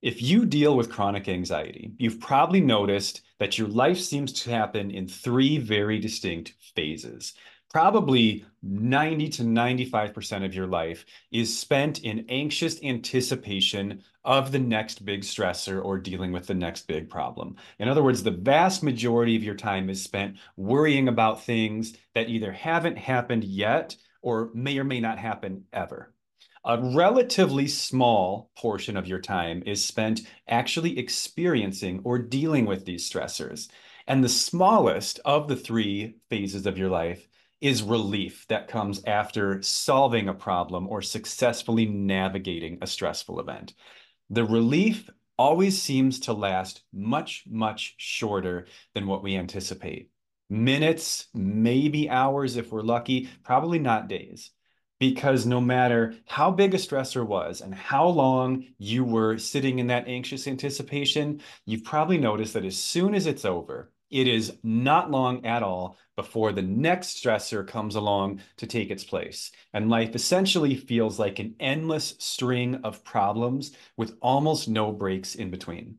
If you deal with chronic anxiety, you've probably noticed that your life seems to happen in three very distinct phases. Probably 90 to 95% of your life is spent in anxious anticipation of the next big stressor or dealing with the next big problem. In other words, the vast majority of your time is spent worrying about things that either haven't happened yet or may or may not happen ever a relatively small portion of your time is spent actually experiencing or dealing with these stressors. And the smallest of the three phases of your life is relief that comes after solving a problem or successfully navigating a stressful event. The relief always seems to last much, much shorter than what we anticipate. Minutes, maybe hours if we're lucky, probably not days because no matter how big a stressor was and how long you were sitting in that anxious anticipation, you've probably noticed that as soon as it's over, it is not long at all before the next stressor comes along to take its place. And life essentially feels like an endless string of problems with almost no breaks in between.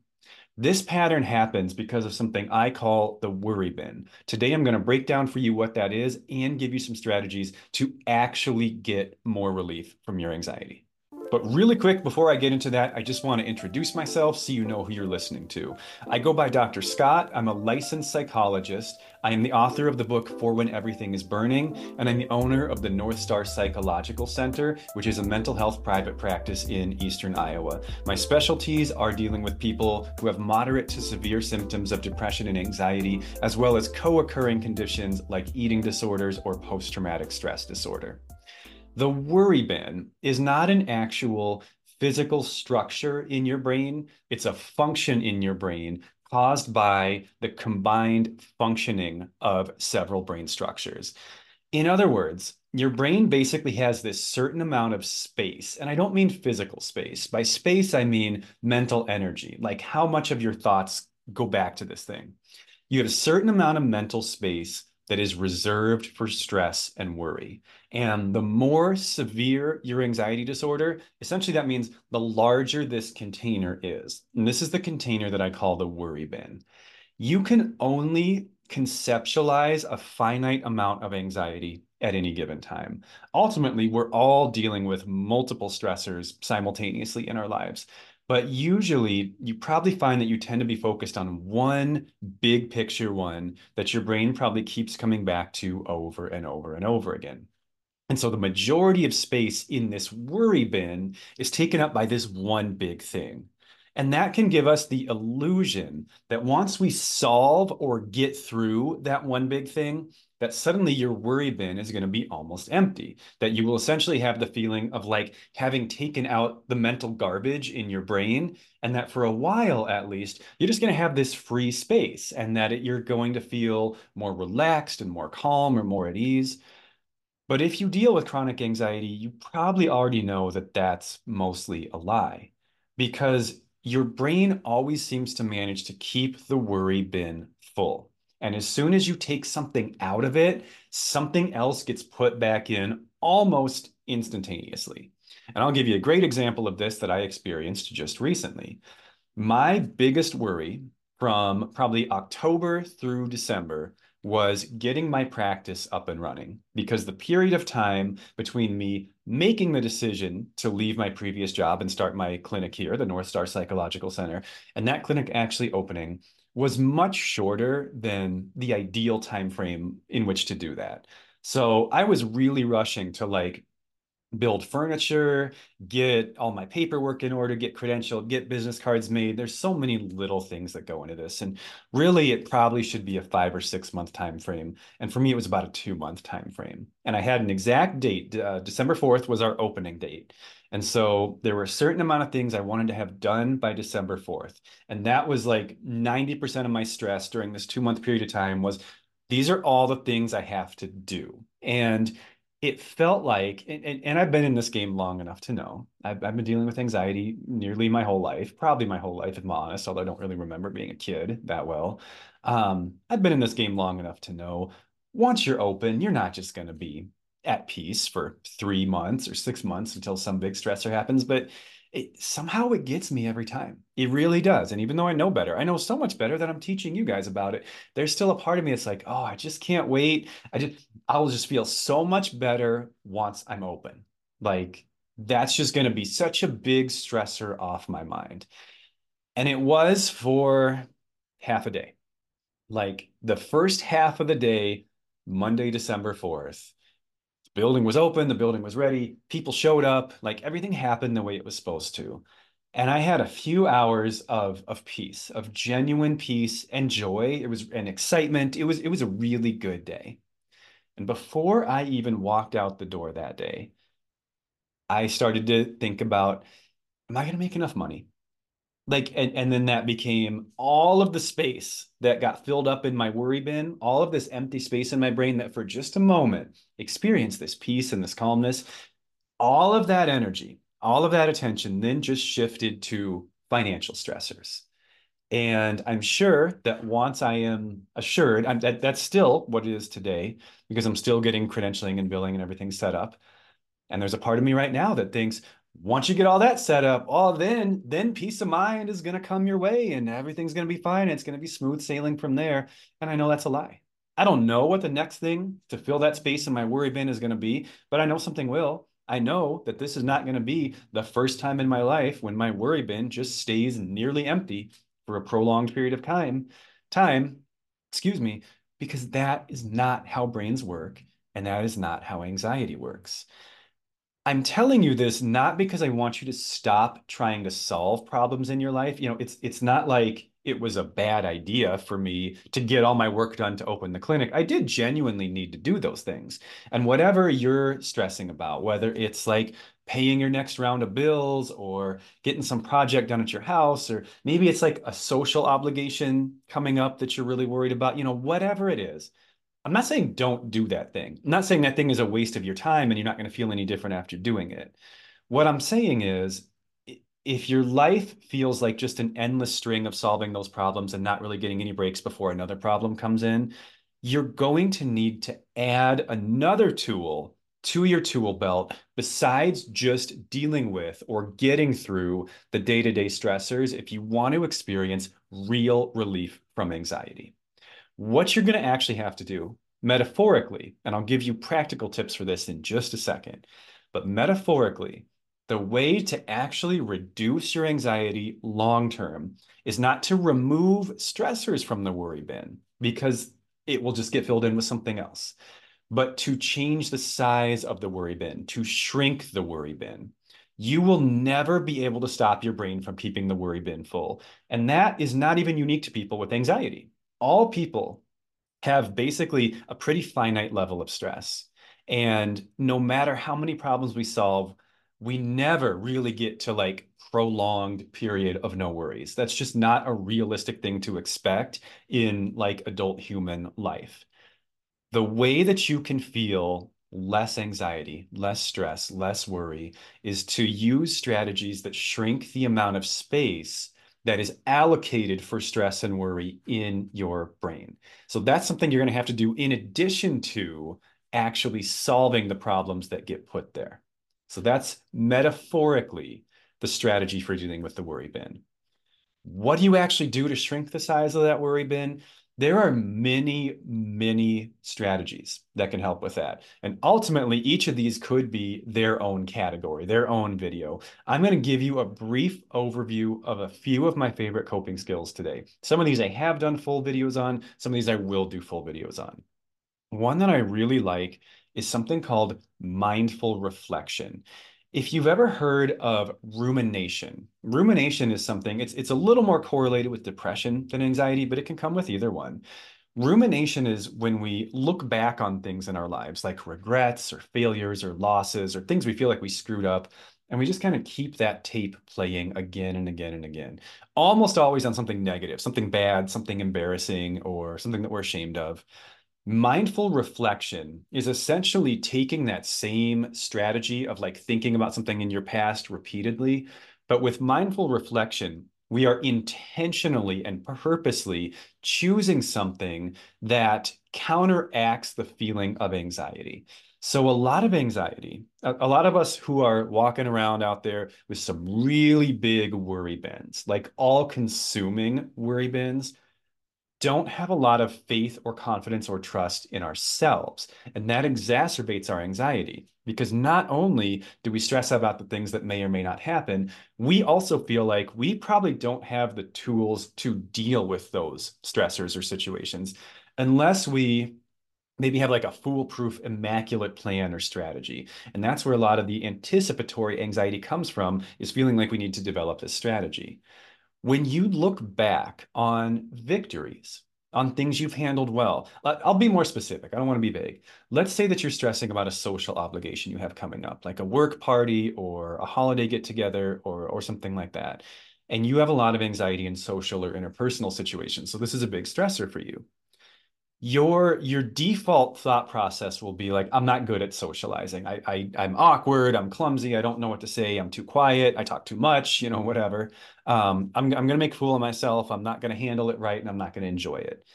This pattern happens because of something I call the worry bin. Today, I'm going to break down for you what that is and give you some strategies to actually get more relief from your anxiety. But really quick, before I get into that, I just want to introduce myself so you know who you're listening to. I go by Dr. Scott. I'm a licensed psychologist. I am the author of the book For When Everything is Burning, and I'm the owner of the North Star Psychological Center, which is a mental health private practice in eastern Iowa. My specialties are dealing with people who have moderate to severe symptoms of depression and anxiety, as well as co occurring conditions like eating disorders or post traumatic stress disorder. The worry bin is not an actual physical structure in your brain, it's a function in your brain caused by the combined functioning of several brain structures. In other words, your brain basically has this certain amount of space. And I don't mean physical space. By space, I mean mental energy, like how much of your thoughts go back to this thing. You have a certain amount of mental space that is reserved for stress and worry. And the more severe your anxiety disorder, essentially that means the larger this container is. And this is the container that I call the worry bin. You can only conceptualize a finite amount of anxiety at any given time. Ultimately, we're all dealing with multiple stressors simultaneously in our lives. But usually, you probably find that you tend to be focused on one big picture one that your brain probably keeps coming back to over and over and over again. And so the majority of space in this worry bin is taken up by this one big thing. And that can give us the illusion that once we solve or get through that one big thing, that suddenly your worry bin is going to be almost empty, that you will essentially have the feeling of like having taken out the mental garbage in your brain, and that for a while at least, you're just going to have this free space, and that it, you're going to feel more relaxed and more calm or more at ease. But if you deal with chronic anxiety, you probably already know that that's mostly a lie because your brain always seems to manage to keep the worry bin full. And as soon as you take something out of it, something else gets put back in almost instantaneously. And I'll give you a great example of this that I experienced just recently. My biggest worry from probably October through December was getting my practice up and running because the period of time between me making the decision to leave my previous job and start my clinic here, the North Star Psychological Center, and that clinic actually opening was much shorter than the ideal time frame in which to do that. So I was really rushing to like build furniture, get all my paperwork in order, get credentialed, get business cards made. There's so many little things that go into this. And really it probably should be a five or six month time frame. And for me, it was about a two month time frame. And I had an exact date. Uh, December 4th was our opening date. And so there were a certain amount of things I wanted to have done by December 4th. And that was like 90% of my stress during this two month period of time was these are all the things I have to do. And it felt like, and, and, I've been in this game long enough to know, I've, I've been dealing with anxiety nearly my whole life, probably my whole life, if I'm honest, although I don't really remember being a kid that well. Um, I've been in this game long enough to know once you're open, you're not just going to be at peace for three months or six months until some big stressor happens, but it somehow it gets me every time. It really does. And even though I know better, I know so much better that I'm teaching you guys about it. There's still a part of me that's like, oh, I just can't wait. I just I will just feel so much better once I'm open. Like that's just going to be such a big stressor off my mind. And it was for half a day. Like the first half of the day, Monday, December 4th, building was open, the building was ready, people showed up, like everything happened the way it was supposed to. And I had a few hours of of peace, of genuine peace and joy. It was an excitement. It was it was a really good day. And before I even walked out the door that day, I started to think about am I going to make enough money? Like and, and then that became all of the space that got filled up in my worry bin all of this empty space in my brain that for just a moment experienced this peace and this calmness. All of that energy all of that attention then just shifted to financial stressors. And i'm sure that once i am assured I'm, that that's still what it is today because i'm still getting credentialing and billing and everything set up. And there's a part of me right now that thinks once you get all that set up, oh, then then peace of mind is going to come your way and everything's going to be fine. It's going to be smooth sailing from there. And I know that's a lie. I don't know what the next thing to fill that space in my worry bin is going to be, but I know something will. I know that this is not going to be the first time in my life when my worry bin just stays nearly empty for a prolonged period of time. Time, excuse me, because that is not how brains work and that is not how anxiety works. I'm telling you this not because I want you to stop trying to solve problems in your life. You know, it's it's not like it was a bad idea for me to get all my work done to open the clinic. I did genuinely need to do those things. And whatever you're stressing about, whether it's like paying your next round of bills or getting some project done at your house or maybe it's like a social obligation coming up that you're really worried about, you know, whatever it is I'm not saying don't do that thing. I'm not saying that thing is a waste of your time and you're not going to feel any different after doing it. What I'm saying is if your life feels like just an endless string of solving those problems and not really getting any breaks before another problem comes in, you're going to need to add another tool to your tool belt besides just dealing with or getting through the day to day stressors if you want to experience real relief from anxiety. What you're going to actually have to do metaphorically, and I'll give you practical tips for this in just a second, but metaphorically, the way to actually reduce your anxiety long term is not to remove stressors from the worry bin because it will just get filled in with something else, but to change the size of the worry bin, to shrink the worry bin. You will never be able to stop your brain from keeping the worry bin full. And that is not even unique to people with anxiety all people have basically a pretty finite level of stress. And no matter how many problems we solve, we never really get to like prolonged period of no worries. That's just not a realistic thing to expect in like adult human life. The way that you can feel less anxiety, less stress, less worry is to use strategies that shrink the amount of space that is allocated for stress and worry in your brain. So that's something you're going to have to do in addition to actually solving the problems that get put there. So that's metaphorically the strategy for dealing with the worry bin. What do you actually do to shrink the size of that worry bin? There are many, many strategies that can help with that. And ultimately, each of these could be their own category, their own video. I'm going to give you a brief overview of a few of my favorite coping skills today. Some of these I have done full videos on, some of these I will do full videos on. One that I really like is something called mindful reflection. If you've ever heard of rumination, rumination is something, it's, it's a little more correlated with depression than anxiety, but it can come with either one. Rumination is when we look back on things in our lives, like regrets or failures or losses or things we feel like we screwed up, and we just kind of keep that tape playing again and again and again, almost always on something negative, something bad, something embarrassing, or something that we're ashamed of. Mindful reflection is essentially taking that same strategy of like thinking about something in your past repeatedly. But with mindful reflection, we are intentionally and purposely choosing something that counteracts the feeling of anxiety. So, a lot of anxiety, a, lot of us who are walking around out there with some really big worry bins, like all consuming worry bins, don't have a lot of faith or confidence or trust in ourselves. And that exacerbates our anxiety because not only do we stress about the things that may or may not happen, we also feel like we probably don't have the tools to deal with those stressors or situations unless we maybe have like a foolproof, immaculate plan or strategy. And that's where a lot of the anticipatory anxiety comes from, is feeling like we need to develop this strategy when you look back on victories, on things you've handled well, uh, I'll be more specific. I don't want to be vague. Let's say that you're stressing about a social obligation you have coming up, like a work party or a holiday get together or, or something like that. And you have a lot of anxiety in social or interpersonal situations. So this is a big stressor for you your your default thought process will be like i'm not good at socializing. I, I i'm awkward. I'm clumsy. I don't know what to say. I'm too quiet. I talk too much you know whatever. Um, i'm, I'm going to make a fool of myself. I'm not going to handle it right and i'm not going to enjoy it.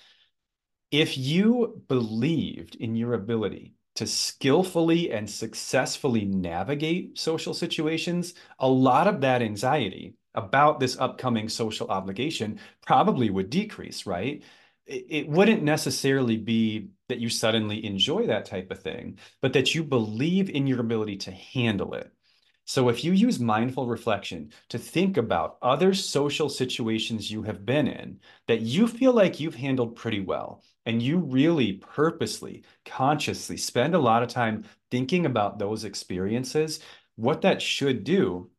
If you believed in your ability to skillfully and successfully navigate social situations a lot of that anxiety about this upcoming social obligation probably would decrease right it wouldn't necessarily be that you suddenly enjoy that type of thing, but that you believe in your ability to handle it. So if you use mindful reflection to think about other social situations you have been in that you feel like you've handled pretty well, and you really purposely, consciously spend a lot of time thinking about those experiences, what that should do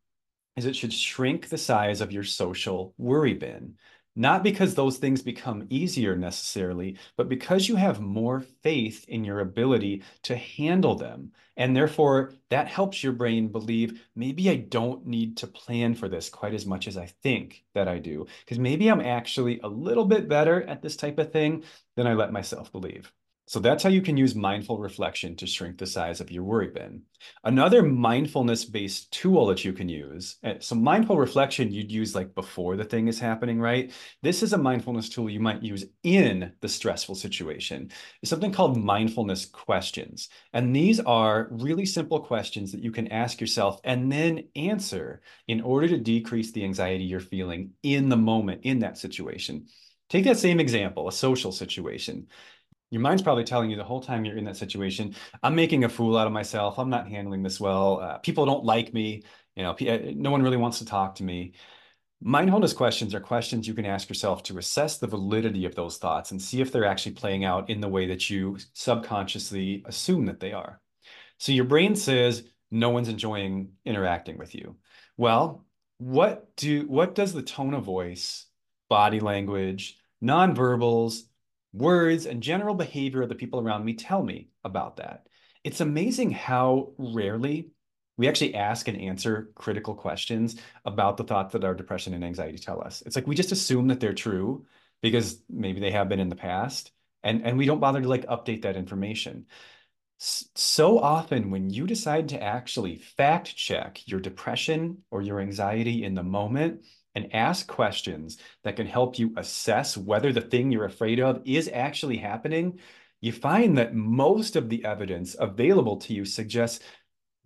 is it should shrink the size of your social worry bin not because those things become easier necessarily, but because you have more faith in your ability to handle them. And therefore, that helps your brain believe maybe I don't need to plan for this quite as much as I think that I do, because maybe I'm actually a little bit better at this type of thing than I let myself believe. So that's how you can use mindful reflection to shrink the size of your worry bin. Another mindfulness based tool that you can use. Eh, so, mindful reflection you'd use like before the thing is happening, right? This is a mindfulness tool you might use in the stressful situation. It's something called mindfulness questions. And these are really simple questions that you can ask yourself and then answer in order to decrease the anxiety you're feeling in the moment in that situation. Take that same example, a social situation your mind's probably telling you the whole time you're in that situation i'm making a fool out of myself. I'm not handling this well. Uh, people don't like me. You know uh, no one really wants to talk to me. Mindfulness questions are questions you can ask yourself to assess the validity of those thoughts and see if they're actually playing out in the way that you subconsciously assume that they are. So your brain says no one's enjoying interacting with you. Well what do what does the tone of voice body language nonverbals words and general behavior of the people around me tell me about that. It's amazing how rarely we actually ask and answer critical questions about the thoughts that our depression and anxiety tell us. It's like we just assume that they're true because maybe they have been in the past and and we don't bother to like update that information. So often when you decide to actually fact check your depression or your anxiety in the moment, and ask questions that can help you assess whether the thing you're afraid of is actually happening, you find that most of the evidence available to you suggests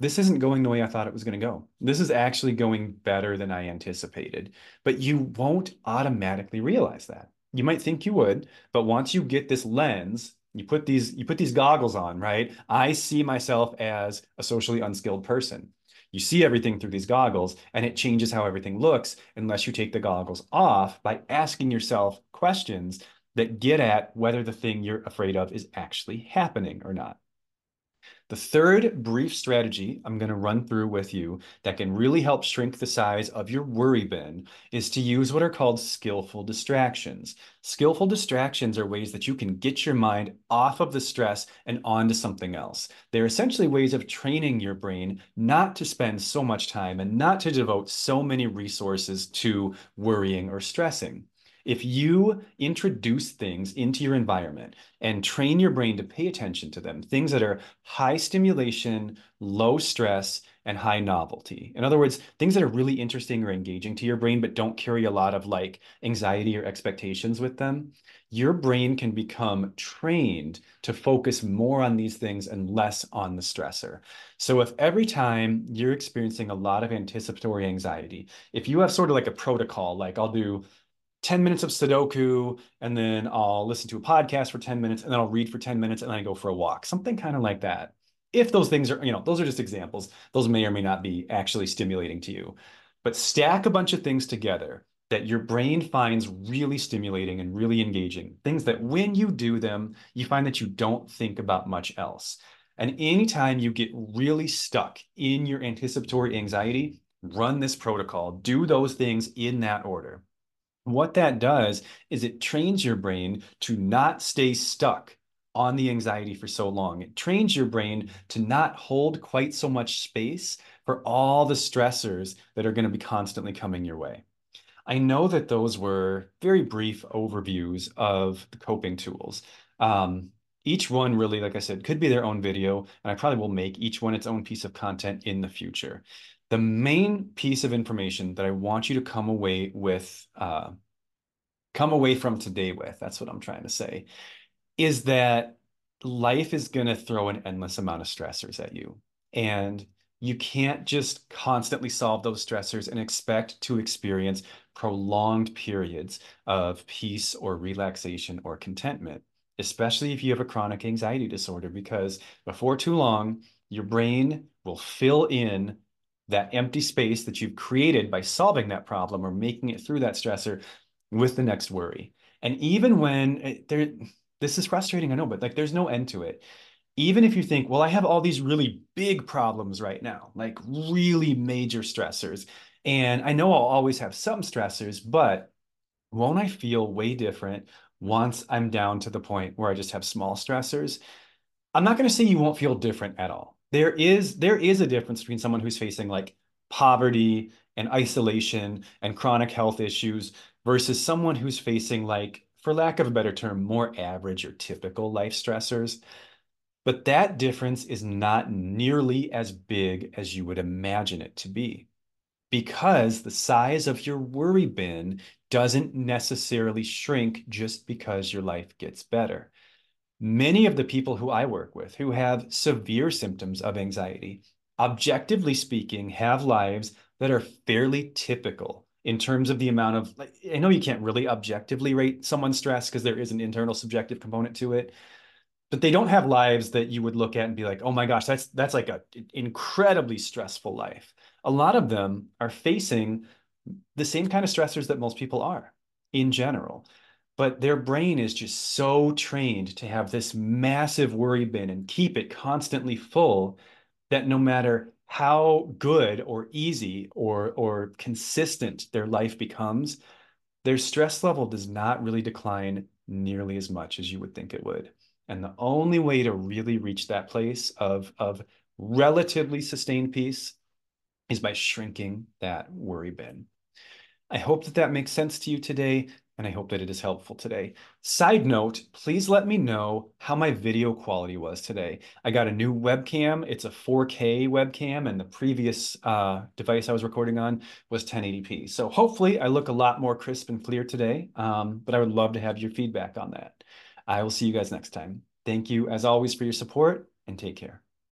this isn't going the way I thought it was going to go. This is actually going better than I anticipated. But you won't automatically realize that. You might think you would, but once you get this lens, you put these you put these goggles on, right? I see myself as a socially unskilled person. You see everything through these goggles, and it changes how everything looks unless you take the goggles off by asking yourself questions that get at whether the thing you're afraid of is actually happening or not. The third brief strategy I'm going to run through with you that can really help shrink the size of your worry bin is to use what are called skillful distractions. Skillful distractions are ways that you can get your mind off of the stress and onto something else. They're essentially ways of training your brain not to spend so much time and not to devote so many resources to worrying or stressing. If you introduce things into your environment and train your brain to pay attention to them, things that are high stimulation, low stress, and high novelty. In other words, things that are really interesting or engaging to your brain, but don't carry a lot of like anxiety or expectations with them, your brain can become trained to focus more on these things and less on the stressor. So if every time you're experiencing a lot of anticipatory anxiety, if you have sort of like a protocol, like I'll do 10 minutes of Sudoku, and then I'll listen to a podcast for 10 minutes, and then I'll read for 10 minutes, and then I go for a walk. Something kind of like that. If those things are, you know, those are just examples. Those may or may not be actually stimulating to you. But stack a bunch of things together that your brain finds really stimulating and really engaging. Things that when you do them, you find that you don't think about much else. And anytime you get really stuck in your anticipatory anxiety, run this protocol. Do those things in that order. What that does is it trains your brain to not stay stuck on the anxiety for so long. It trains your brain to not hold quite so much space for all the stressors that are going to be constantly coming your way. I know that those were very brief overviews of the coping tools. Um, each one really, like I said, could be their own video, and I probably will make each one its own piece of content in the future the main piece of information that I want you to come away with, uh, come away from today with, that's what I'm trying to say, is that life is going to throw an endless amount of stressors at you. And you can't just constantly solve those stressors and expect to experience prolonged periods of peace or relaxation or contentment, especially if you have a chronic anxiety disorder, because before too long, your brain will fill in that empty space that you've created by solving that problem or making it through that stressor with the next worry. And even when it, there, this is frustrating, I know, but like there's no end to it. Even if you think, well, I have all these really big problems right now, like really major stressors, and I know I'll always have some stressors, but won't I feel way different once I'm down to the point where I just have small stressors? I'm not going to say you won't feel different at all there is there is a difference between someone who's facing like poverty and isolation and chronic health issues versus someone who's facing like for lack of a better term more average or typical life stressors. But that difference is not nearly as big as you would imagine it to be because the size of your worry bin doesn't necessarily shrink just because your life gets better Many of the people who I work with who have severe symptoms of anxiety, objectively speaking, have lives that are fairly typical in terms of the amount of like, I know you can't really objectively rate someone's stress because there is an internal subjective component to it, but they don't have lives that you would look at and be like, "Oh my gosh, that's that's like a incredibly stressful life." A lot of them are facing the same kind of stressors that most people are in general but their brain is just so trained to have this massive worry bin and keep it constantly full that no matter how good or easy or or consistent their life becomes their stress level does not really decline nearly as much as you would think it would. And the only way to really reach that place of of relatively sustained peace is by shrinking that worry bin. I hope that that makes sense to you today and I hope that it is helpful today. Side note, please let me know how my video quality was today. I got a new webcam. It's a 4K webcam, and the previous uh, device I was recording on was 1080p. So hopefully I look a lot more crisp and clear today, um, but I would love to have your feedback on that. I will see you guys next time. Thank you, as always, for your support, and take care.